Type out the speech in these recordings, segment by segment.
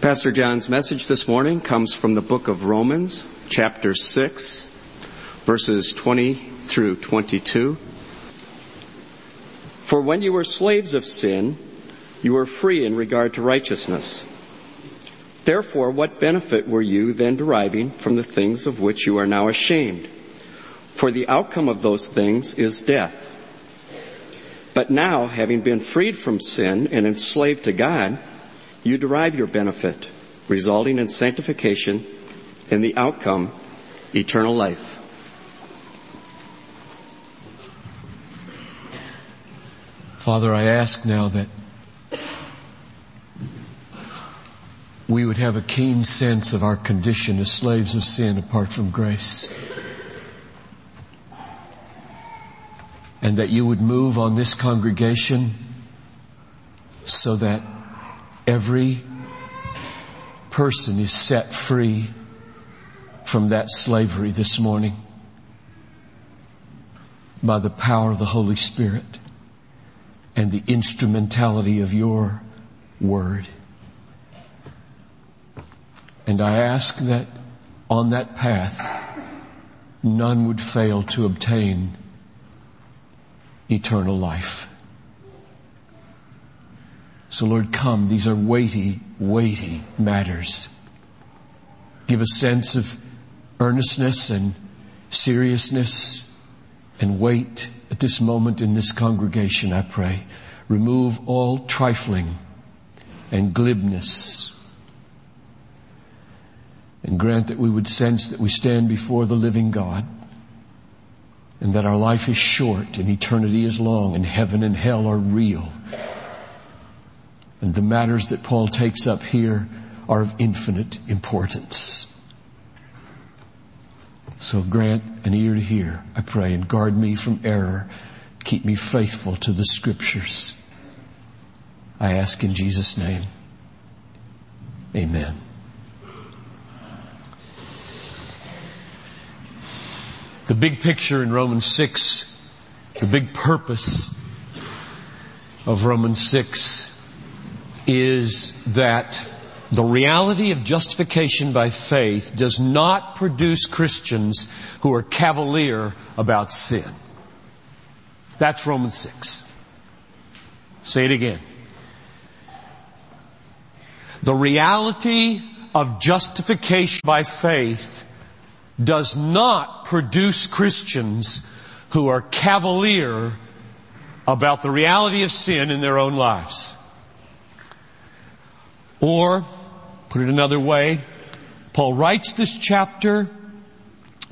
Pastor John's message this morning comes from the book of Romans, chapter 6, verses 20 through 22. For when you were slaves of sin, you were free in regard to righteousness. Therefore, what benefit were you then deriving from the things of which you are now ashamed? For the outcome of those things is death. But now, having been freed from sin and enslaved to God, you derive your benefit, resulting in sanctification and the outcome, eternal life. Father, I ask now that we would have a keen sense of our condition as slaves of sin apart from grace. And that you would move on this congregation so that every person is set free from that slavery this morning by the power of the Holy Spirit and the instrumentality of your word. And I ask that on that path, none would fail to obtain eternal life. So Lord, come. These are weighty, weighty matters. Give a sense of earnestness and seriousness and weight at this moment in this congregation, I pray. Remove all trifling and glibness and grant that we would sense that we stand before the living God and that our life is short and eternity is long and heaven and hell are real. And the matters that Paul takes up here are of infinite importance. So grant an ear to hear, I pray, and guard me from error. Keep me faithful to the scriptures. I ask in Jesus' name. Amen. The big picture in Romans 6, the big purpose of Romans 6 is that the reality of justification by faith does not produce Christians who are cavalier about sin. That's Romans 6. Say it again. The reality of justification by faith does not produce Christians who are cavalier about the reality of sin in their own lives. Or, put it another way, Paul writes this chapter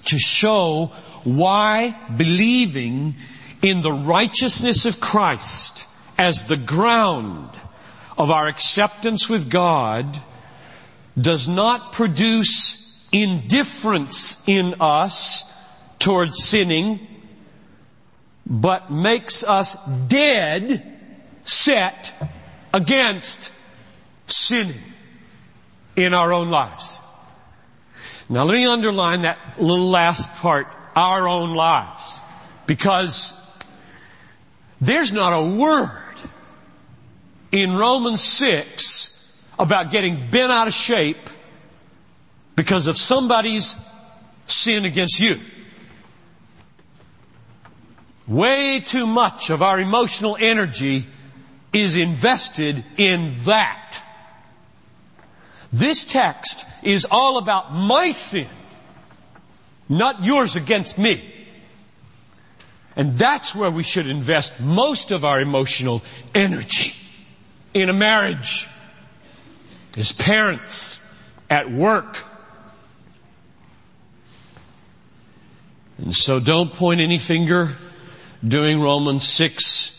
to show why believing in the righteousness of Christ as the ground of our acceptance with God does not produce indifference in us towards sinning, but makes us dead set against sinning in our own lives. Now let me underline that little last part, our own lives, because there's not a word in Romans 6 about getting bent out of shape because of somebody's sin against you. Way too much of our emotional energy is invested in that. This text is all about my sin, not yours against me. And that's where we should invest most of our emotional energy. In a marriage, as parents, at work. And so don't point any finger doing Romans 6.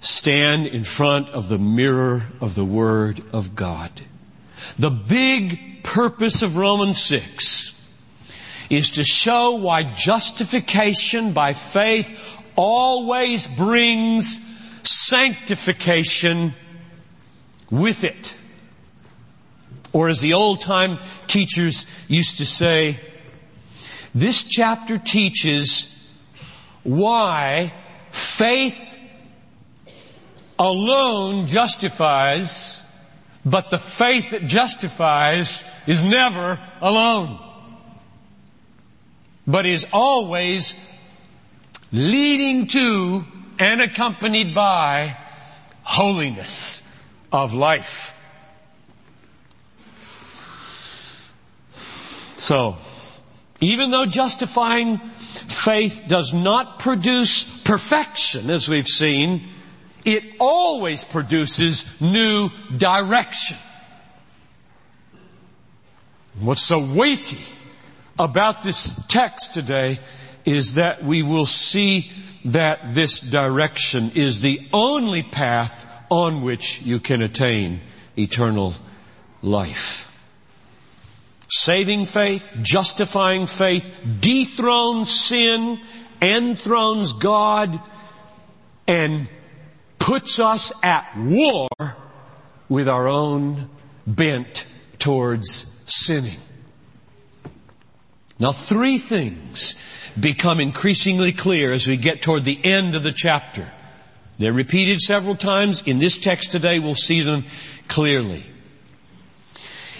Stand in front of the mirror of the Word of God. The big purpose of Romans 6 is to show why justification by faith always brings sanctification with it. Or as the old time teachers used to say, this chapter teaches why faith alone justifies But the faith that justifies is never alone, but is always leading to and accompanied by holiness of life. So, even though justifying faith does not produce perfection, as we've seen, it always produces new direction. What's so weighty about this text today is that we will see that this direction is the only path on which you can attain eternal life. Saving faith, justifying faith, dethrones sin, enthrones God, and puts us at war with our own bent towards sinning. Now three things become increasingly clear as we get toward the end of the chapter. They're repeated several times. In this text today, we'll see them clearly.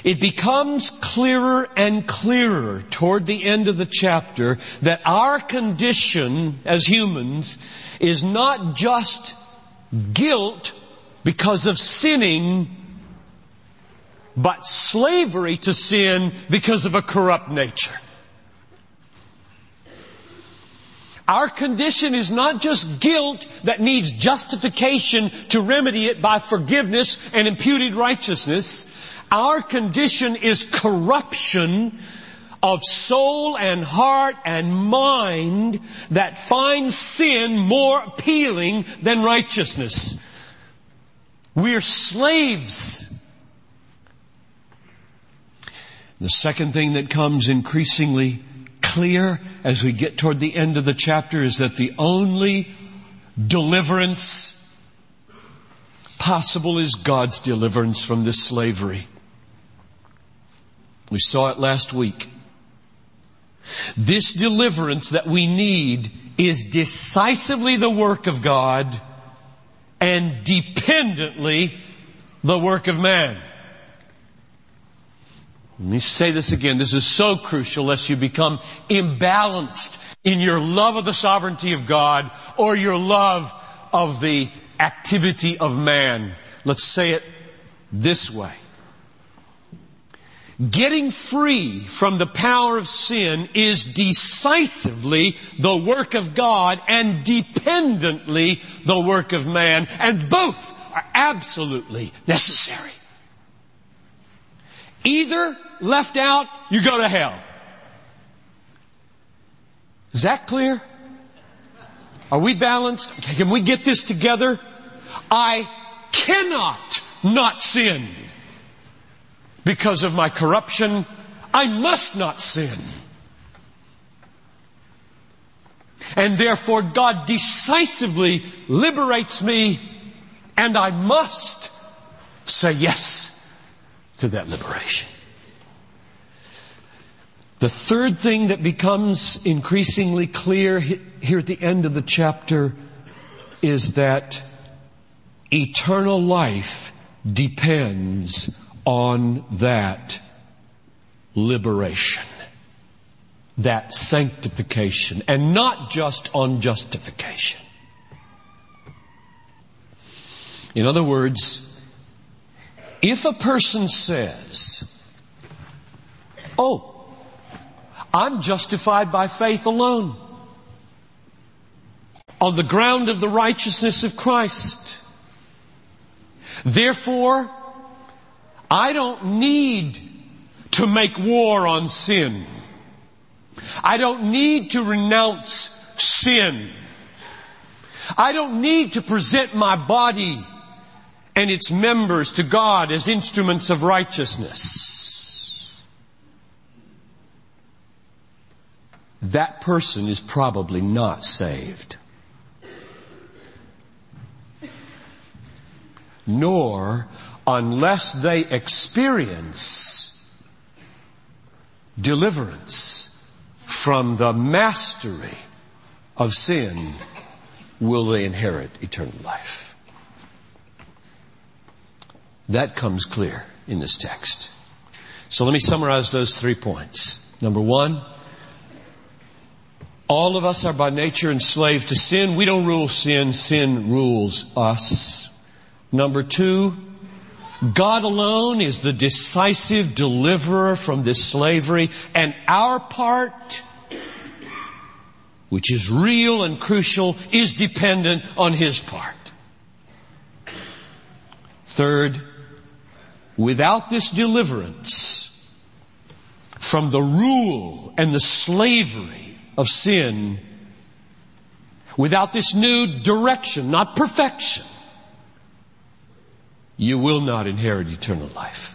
It becomes clearer and clearer toward the end of the chapter that our condition as humans is not just guilt because of sinning, but slavery to sin because of a corrupt nature. Our condition is not just guilt that needs justification to remedy it by forgiveness and imputed righteousness. Our condition is corruption of soul and heart and mind that finds sin more appealing than righteousness. We're slaves. The second thing that comes increasingly clear as we get toward the end of the chapter is that the only deliverance possible is God's deliverance from this slavery. We saw it last week. This deliverance that we need is decisively the work of God and dependently the work of man. Let me say this again. This is so crucial lest you become imbalanced in your love of the sovereignty of God or your love of the activity of man. Let's say it this way. Getting free from the power of sin is decisively the work of God and dependently the work of man, and both are absolutely necessary. Either left out, you go to hell. Is that clear? Are we balanced? Can we get this together? I cannot not sin. Because of my corruption, I must not sin. And therefore God decisively liberates me and I must say yes to that liberation. The third thing that becomes increasingly clear here at the end of the chapter is that eternal life depends on that liberation, that sanctification, and not just on justification. In other words, if a person says, Oh, I'm justified by faith alone, on the ground of the righteousness of Christ, therefore, I don't need to make war on sin. I don't need to renounce sin. I don't need to present my body and its members to God as instruments of righteousness. That person is probably not saved. Nor unless they experience deliverance from the mastery of sin will they inherit eternal life. That comes clear in this text. So let me summarize those three points. Number one, all of us are by nature enslaved to sin. We don't rule sin, sin rules us. Number two, God alone is the decisive deliverer from this slavery, and our part, which is real and crucial, is dependent on His part. Third, without this deliverance from the rule and the slavery of sin without this new direction, not perfection, you will not inherit eternal life.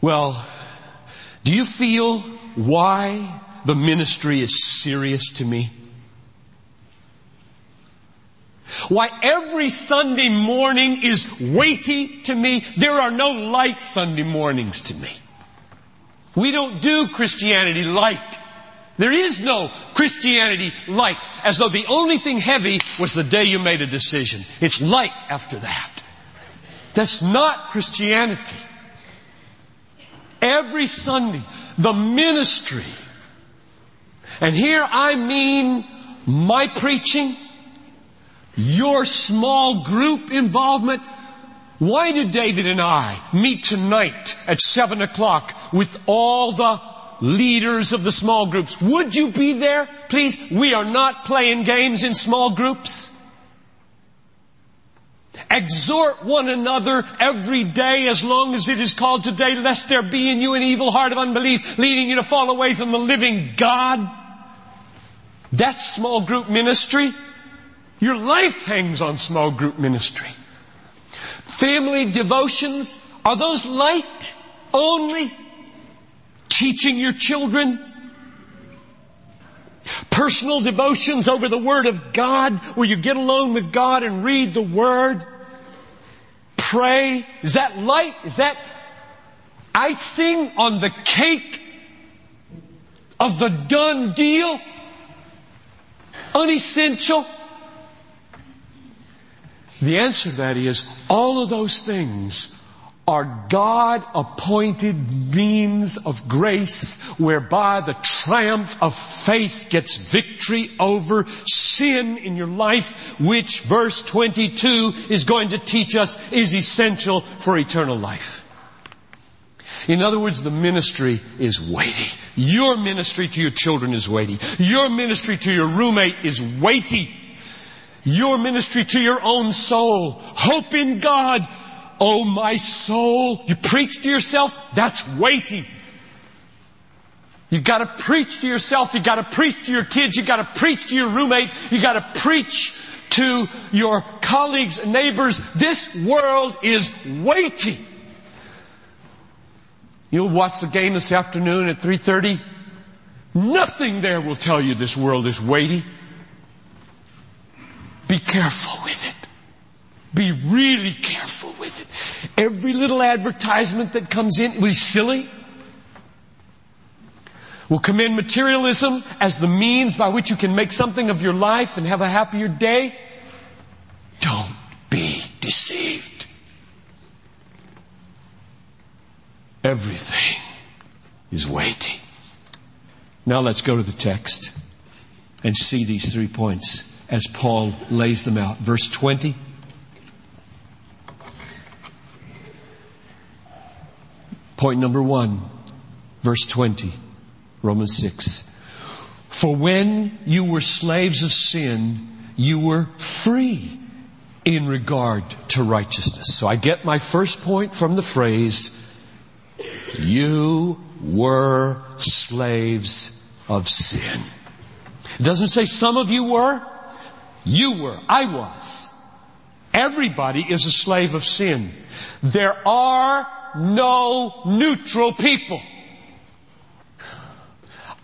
Well, do you feel why the ministry is serious to me? Why every Sunday morning is weighty to me? There are no light Sunday mornings to me. We don't do Christianity light. There is no Christianity light, as though the only thing heavy was the day you made a decision. It's light after that. That's not Christianity. Every Sunday, the ministry, and here I mean my preaching, your small group involvement, why did David and I meet tonight at seven o'clock with all the leaders of the small groups? Would you be there? Please, we are not playing games in small groups. Exhort one another every day as long as it is called today, lest there be in you an evil heart of unbelief leading you to fall away from the living God. That's small group ministry. Your life hangs on small group ministry. Family devotions, are those light only? Teaching your children? Personal devotions over the Word of God, where you get alone with God and read the Word? Pray? Is that light? Is that icing on the cake of the done deal? Unessential? The answer to that is all of those things are God appointed means of grace whereby the triumph of faith gets victory over sin in your life, which verse 22 is going to teach us is essential for eternal life. In other words, the ministry is weighty. Your ministry to your children is weighty. Your ministry to your roommate is weighty your ministry to your own soul. Hope in God. Oh, my soul. You preach to yourself? That's weighty. You gotta preach to yourself. You gotta preach to your kids. You gotta preach to your roommate. You gotta preach to your colleagues and neighbors. This world is weighty. You'll watch the game this afternoon at 3.30. Nothing there will tell you this world is weighty. Be careful with it. Be really careful with it. Every little advertisement that comes in be silly. Will commend materialism as the means by which you can make something of your life and have a happier day. Don't be deceived. Everything is weighty. Now let's go to the text and see these three points as Paul lays them out. Verse 20. Point number one, verse 20, Romans 6. For when you were slaves of sin, you were free in regard to righteousness. So I get my first point from the phrase, you were slaves of sin. It doesn't say some of you were. You were. I was. Everybody is a slave of sin. There are no neutral people.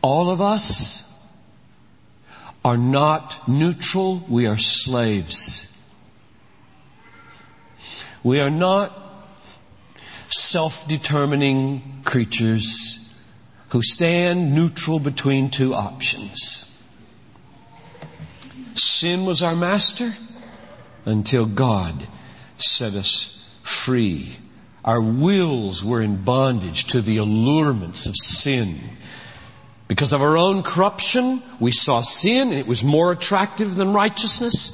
All of us are not neutral. We are slaves. We are not self-determining creatures who stand neutral between two options. Sin was our master until God set us free. Our wills were in bondage to the allurements of sin. Because of our own corruption, we saw sin and it was more attractive than righteousness.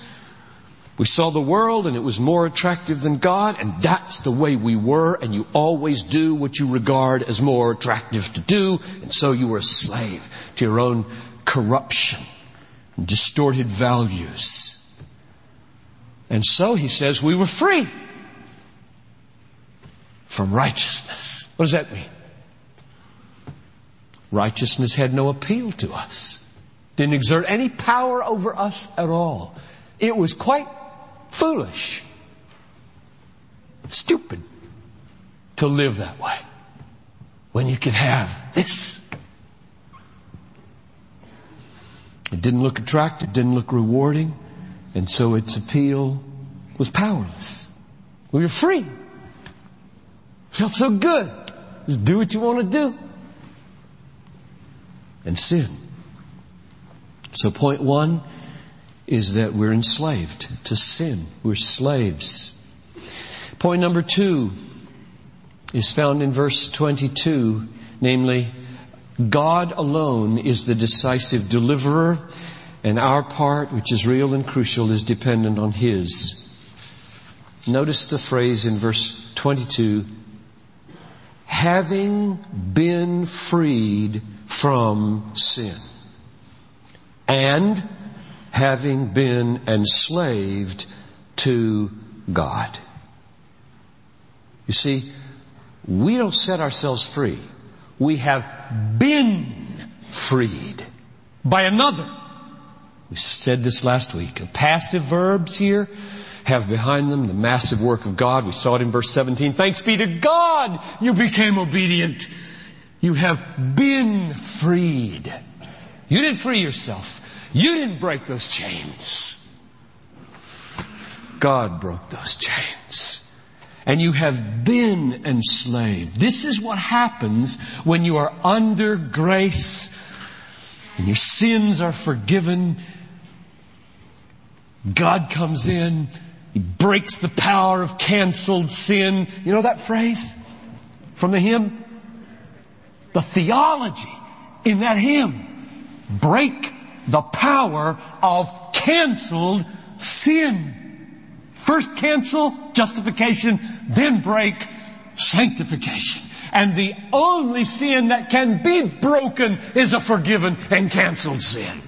We saw the world and it was more attractive than God, and that's the way we were, and you always do what you regard as more attractive to do, and so you were a slave to your own corruption and distorted values. And so he says we were free from righteousness. What does that mean? Righteousness had no appeal to us. Didn't exert any power over us at all. It was quite foolish, stupid to live that way when you could have this. It didn't look attractive, didn't look rewarding, and so its appeal was powerless. We were free. Felt so good. Just do what you want to do. And sin. So point one is that we're enslaved to sin. We're slaves. Point number two is found in verse 22, namely, God alone is the decisive deliverer, and our part, which is real and crucial, is dependent on His. Notice the phrase in verse 22, having been freed from sin and having been enslaved to God. You see, we don't set ourselves free. We have been freed by another. We said this last week. Passive verbs here have behind them the massive work of God. We saw it in verse 17. Thanks be to God you became obedient. You have been freed. You didn't free yourself. You didn't break those chains. God broke those chains. And you have been enslaved. This is what happens when you are under grace and your sins are forgiven. God comes in. He breaks the power of canceled sin. You know that phrase from the hymn? The theology in that hymn. Break the power of canceled sin. First cancel, justification, then break, sanctification. And the only sin that can be broken is a forgiven and canceled sin.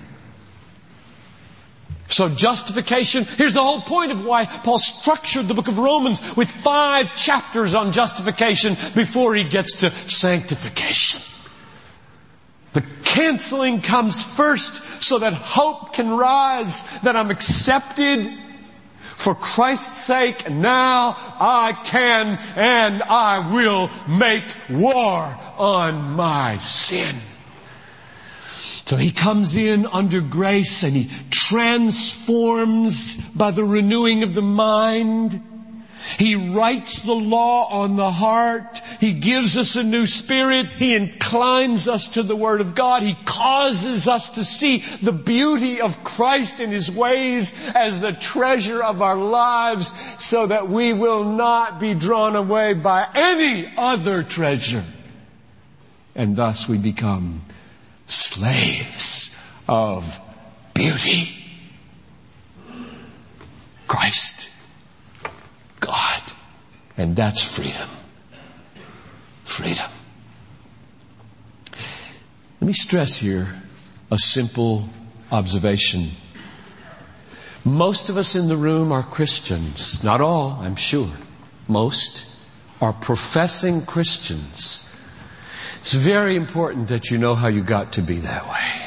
So justification, here's the whole point of why Paul structured the book of Romans with five chapters on justification before he gets to sanctification. The canceling comes first so that hope can rise, that I'm accepted for Christ's sake. Now I can and I will make war on my sin. So he comes in under grace and he transforms by the renewing of the mind. He writes the law on the heart. He gives us a new spirit. He inclines us to the Word of God. He causes us to see the beauty of Christ and His ways as the treasure of our lives so that we will not be drawn away by any other treasure. And thus we become slaves of beauty. Christ. God. And that's freedom. Freedom. Let me stress here a simple observation. Most of us in the room are Christians. Not all, I'm sure. Most are professing Christians. It's very important that you know how you got to be that way.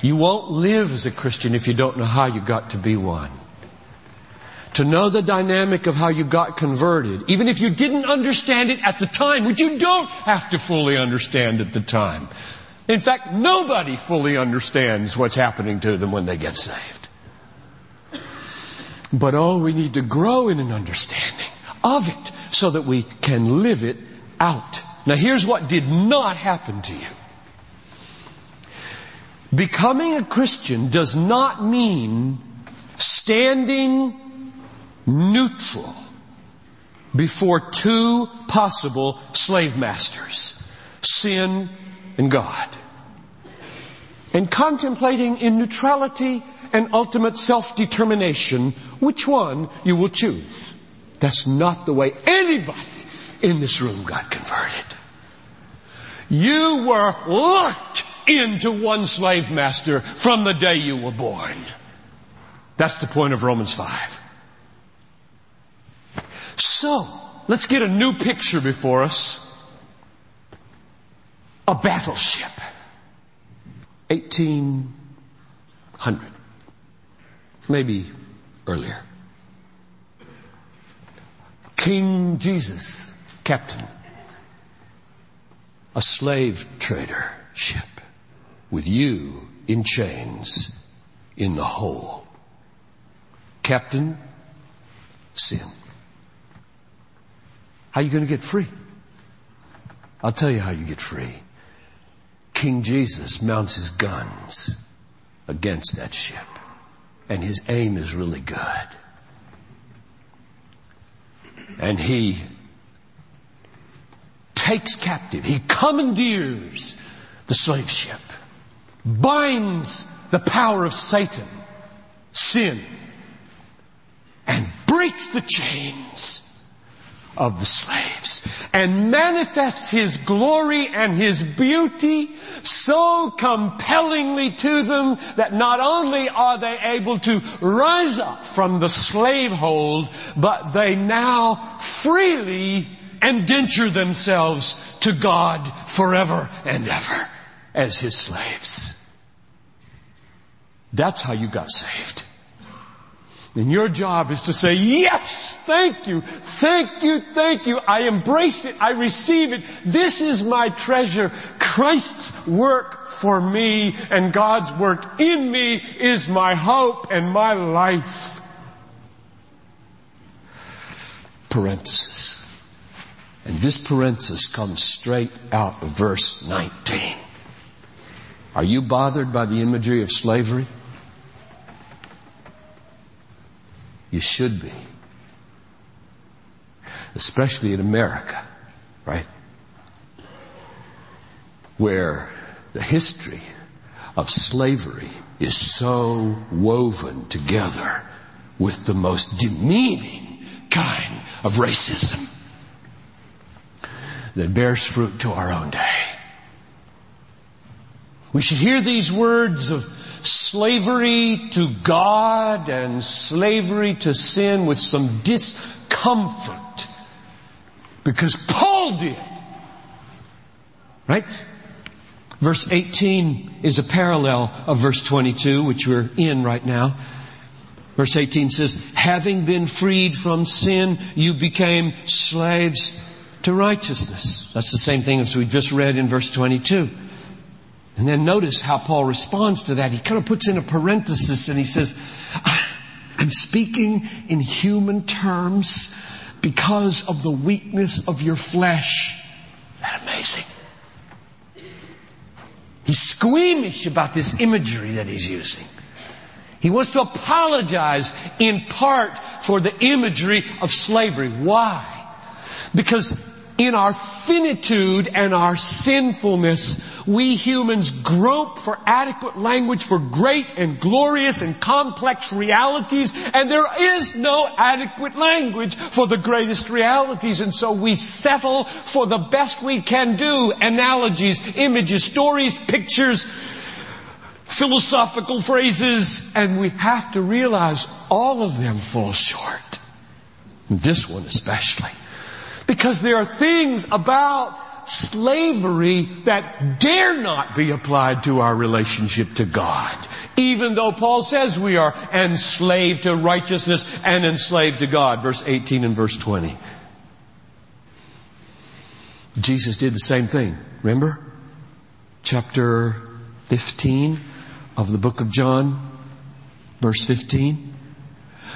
You won't live as a Christian if you don't know how you got to be one to know the dynamic of how you got converted, even if you didn't understand it at the time, which you don't have to fully understand at the time. In fact, nobody fully understands what's happening to them when they get saved. But oh, we need to grow in an understanding of it so that we can live it out. Now here's what did not happen to you. Becoming a Christian does not mean standing neutral before two possible slave masters, sin and God. And contemplating in neutrality and ultimate self-determination which one you will choose. That's not the way anybody in this room got converted. You were locked into one slave master from the day you were born. That's the point of Romans 5. So, let's get a new picture before us. A battleship. 1800. Maybe earlier. King Jesus, captain. A slave trader ship with you in chains in the hole. Captain, sin. How are you going to get free? I'll tell you how you get free. King Jesus mounts his guns against that ship, and his aim is really good. And he takes captive, he commandeers the slave ship, binds the power of Satan, sin, and breaks the chains of the slaves and manifests his glory and his beauty so compellingly to them that not only are they able to rise up from the slavehold, but they now freely indenture themselves to God forever and ever as his slaves. That's how you got saved. And your job is to say, yes, thank you, thank you, thank you. I embrace it. I receive it. This is my treasure. Christ's work for me and God's work in me is my hope and my life. Parenthesis. And this parenthesis comes straight out of verse 19. Are you bothered by the imagery of slavery? You should be. Especially in America, right? Where the history of slavery is so woven together with the most demeaning kind of racism that bears fruit to our own day. We should hear these words of slavery to God and slavery to sin with some discomfort. Because Paul did. Right? Verse 18 is a parallel of verse 22, which we're in right now. Verse 18 says, having been freed from sin, you became slaves to righteousness. That's the same thing as we just read in verse 22. And then notice how Paul responds to that. He kind of puts in a parenthesis and he says, I'm speaking in human terms because of the weakness of your flesh. Isn't that amazing? He's squeamish about this imagery that he's using. He wants to apologize in part for the imagery of slavery. Why? Because in our finitude and our sinfulness, we humans grope for adequate language for great and glorious and complex realities, and there is no adequate language for the greatest realities, and so we settle for the best we can do, analogies, images, stories, pictures, philosophical phrases, and we have to realize all of them fall short. This one especially. Because there are things about slavery that dare not be applied to our relationship to God. Even though Paul says we are enslaved to righteousness and enslaved to God. Verse 18 and verse 20. Jesus did the same thing. Remember? Chapter 15 of the book of John, verse 15.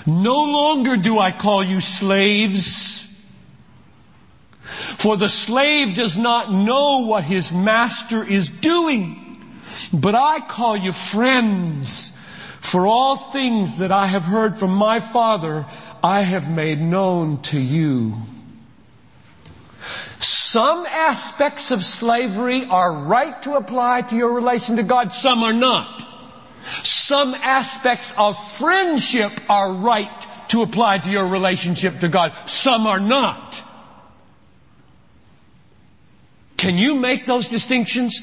No longer do I call you slaves for the slave does not know what his master is doing. But I call you friends. For all things that I have heard from my Father, I have made known to you. Some aspects of slavery are right to apply to your relation to God, some are not. Some aspects of friendship are right to apply to your relationship to God, some are not. Can you make those distinctions?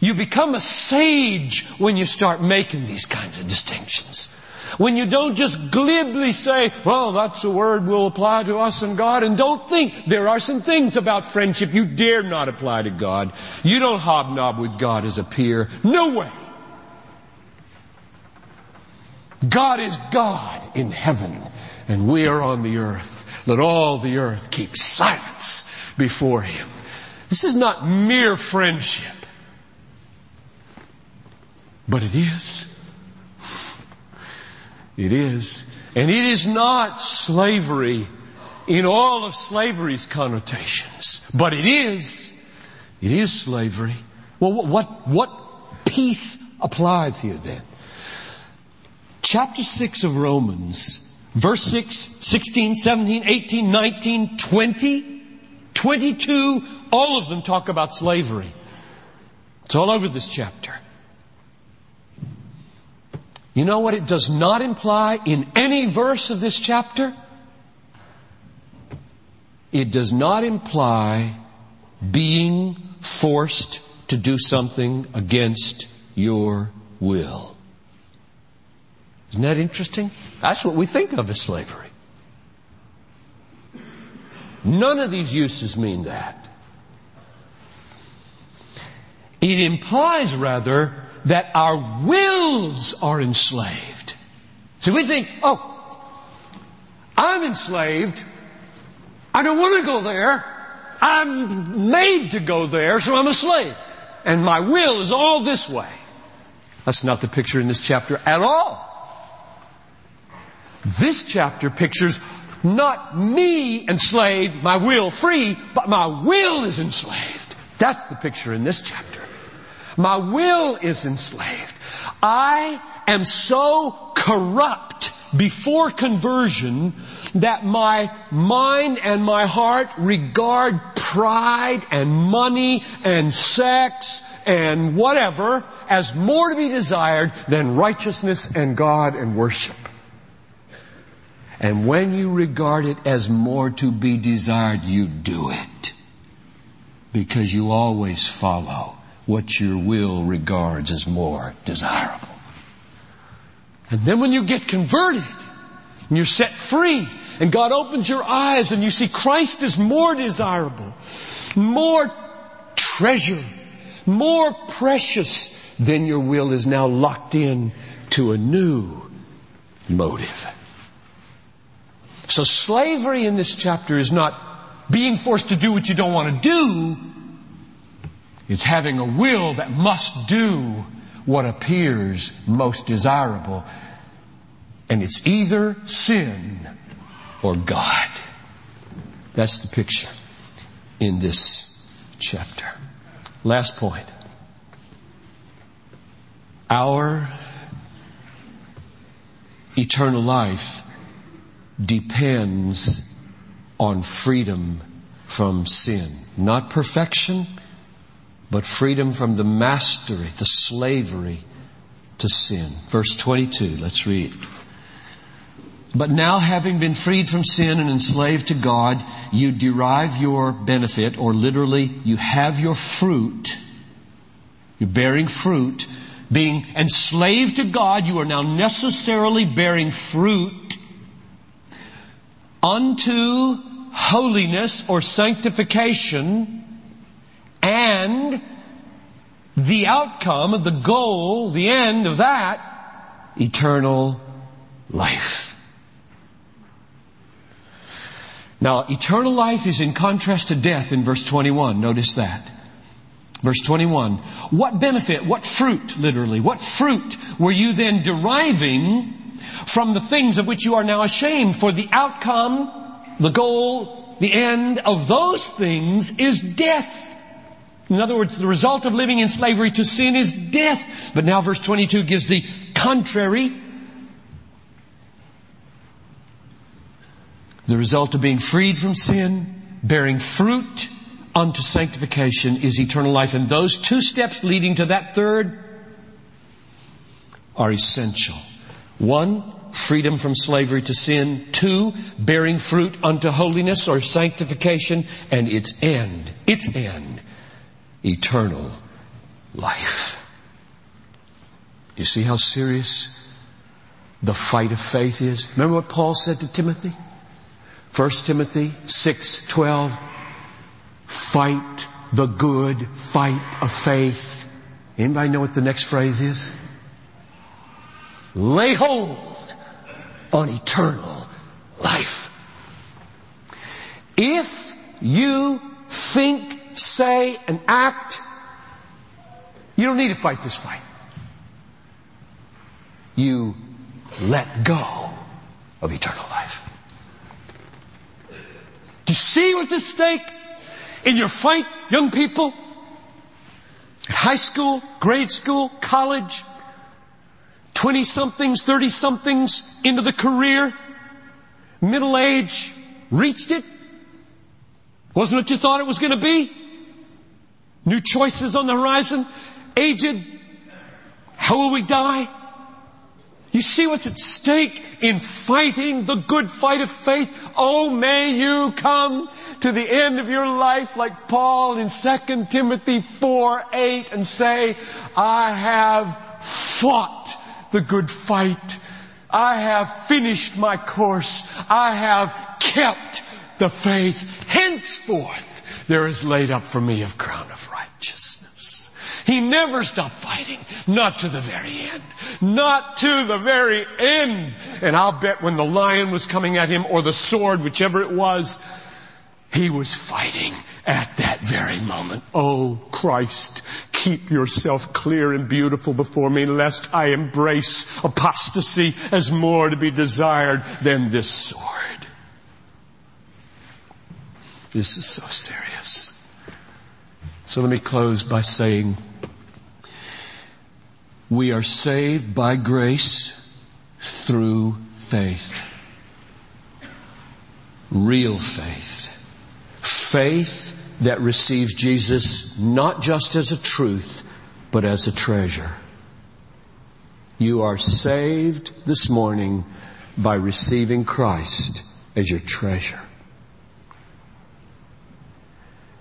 You become a sage when you start making these kinds of distinctions. When you don't just glibly say, well, that's a word will apply to us and God, and don't think there are some things about friendship you dare not apply to God. You don't hobnob with God as a peer. No way. God is God in heaven, and we are on the earth. Let all the earth keep silence before Him. This is not mere friendship. But it is. It is. And it is not slavery in all of slavery's connotations. But it is. It is slavery. Well, what, what piece applies here then? Chapter 6 of Romans, verse 6, 16, 17, 18, 19, 20, 22, all of them talk about slavery. It's all over this chapter. You know what it does not imply in any verse of this chapter? It does not imply being forced to do something against your will. Isn't that interesting? That's what we think of as slavery. None of these uses mean that. It implies rather that our wills are enslaved. So we think, oh, I'm enslaved. I don't want to go there. I'm made to go there, so I'm a slave. And my will is all this way. That's not the picture in this chapter at all. This chapter pictures not me enslaved, my will free, but my will is enslaved. That's the picture in this chapter. My will is enslaved. I am so corrupt before conversion that my mind and my heart regard pride and money and sex and whatever as more to be desired than righteousness and God and worship. And when you regard it as more to be desired, you do it. Because you always follow what your will regards as more desirable. And then when you get converted, and you're set free, and God opens your eyes and you see Christ is more desirable, more treasure, more precious, then your will is now locked in to a new motive. So slavery in this chapter is not being forced to do what you don't want to do, it's having a will that must do what appears most desirable. And it's either sin or God. That's the picture in this chapter. Last point. Our eternal life depends on freedom from sin. Not perfection, but freedom from the mastery, the slavery to sin. Verse 22, let's read. But now having been freed from sin and enslaved to God, you derive your benefit, or literally, you have your fruit. You're bearing fruit. Being enslaved to God, you are now necessarily bearing fruit unto holiness or sanctification and the outcome, of the goal, the end of that, eternal life. Now, eternal life is in contrast to death in verse 21. Notice that. Verse 21. What benefit, what fruit, literally, what fruit were you then deriving from the things of which you are now ashamed? For the outcome, the goal, the end of those things is death. In other words, the result of living in slavery to sin is death. But now verse 22 gives the contrary. The result of being freed from sin, bearing fruit unto sanctification is eternal life. And those two steps leading to that third are essential. One, freedom from slavery to sin. Two, bearing fruit unto holiness or sanctification. And its end, its end, eternal life. You see how serious the fight of faith is? Remember what Paul said to Timothy? 1 Timothy 6:12 Fight the good fight of faith. Anybody know what the next phrase is? Lay hold on eternal life. If you think, say, and act, you don't need to fight this fight. You let go of eternal life. Do you see what's at stake in your fight, young people? At high school, grade school, college, 20 somethings, 30 somethings into the career, middle age, reached it? Wasn't what you thought it was going to be? New choices on the horizon? Aged? How will we die? You see what's at stake in fighting the good fight of faith? Oh, may you come to the end of your life like Paul in 2 Timothy 4, 8 and say, I have fought the good fight. I have finished my course. I have kept the faith. Henceforth, there is laid up for me a crown of righteousness. He never stopped fighting. Not to the very end. Not to the very end. And I'll bet when the lion was coming at him or the sword, whichever it was, he was fighting at that very moment. Oh Christ, keep yourself clear and beautiful before me lest I embrace apostasy as more to be desired than this sword. This is so serious. So let me close by saying we are saved by grace through faith. Real faith. Faith that receives Jesus not just as a truth, but as a treasure. You are saved this morning by receiving Christ as your treasure.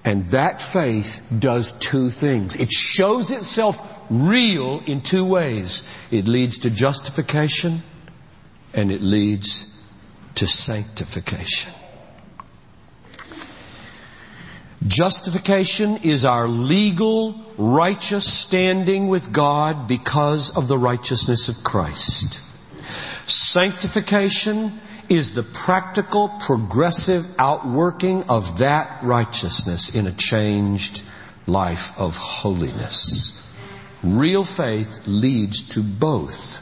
And that faith does two things. It shows itself real in two ways. It leads to justification and it leads to sanctification. Justification is our legal, righteous standing with God because of the righteousness of Christ. Sanctification is the practical, progressive outworking of that righteousness in a changed life of holiness. Real faith leads to both.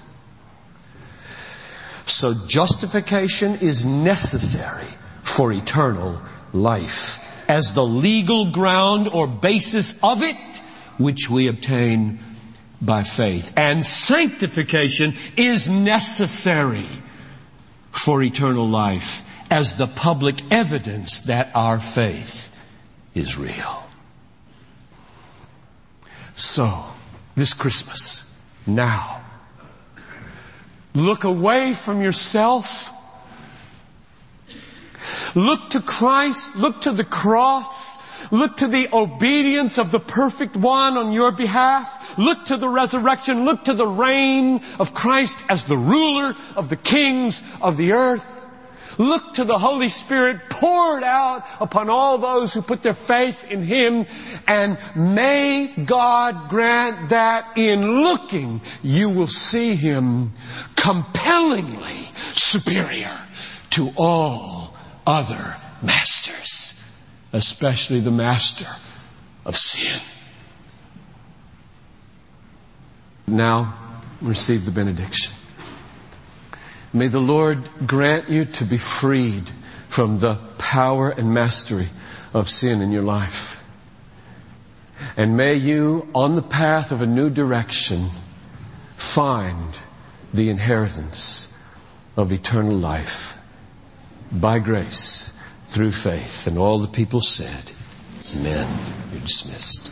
So justification is necessary for eternal life as the legal ground or basis of it, which we obtain by faith. And sanctification is necessary for eternal life as the public evidence that our faith is real. So, this Christmas, now, look away from yourself. Look to Christ. Look to the cross. Look to the obedience of the perfect one on your behalf. Look to the resurrection. Look to the reign of Christ as the ruler of the kings of the earth. Look to the Holy Spirit poured out upon all those who put their faith in Him and may God grant that in looking you will see Him compellingly superior to all other masters especially the master of sin. Now, receive the benediction. May the Lord grant you to be freed from the power and mastery of sin in your life. And may you, on the path of a new direction, find the inheritance of eternal life by grace through faith. And all the people said, Amen. You're dismissed.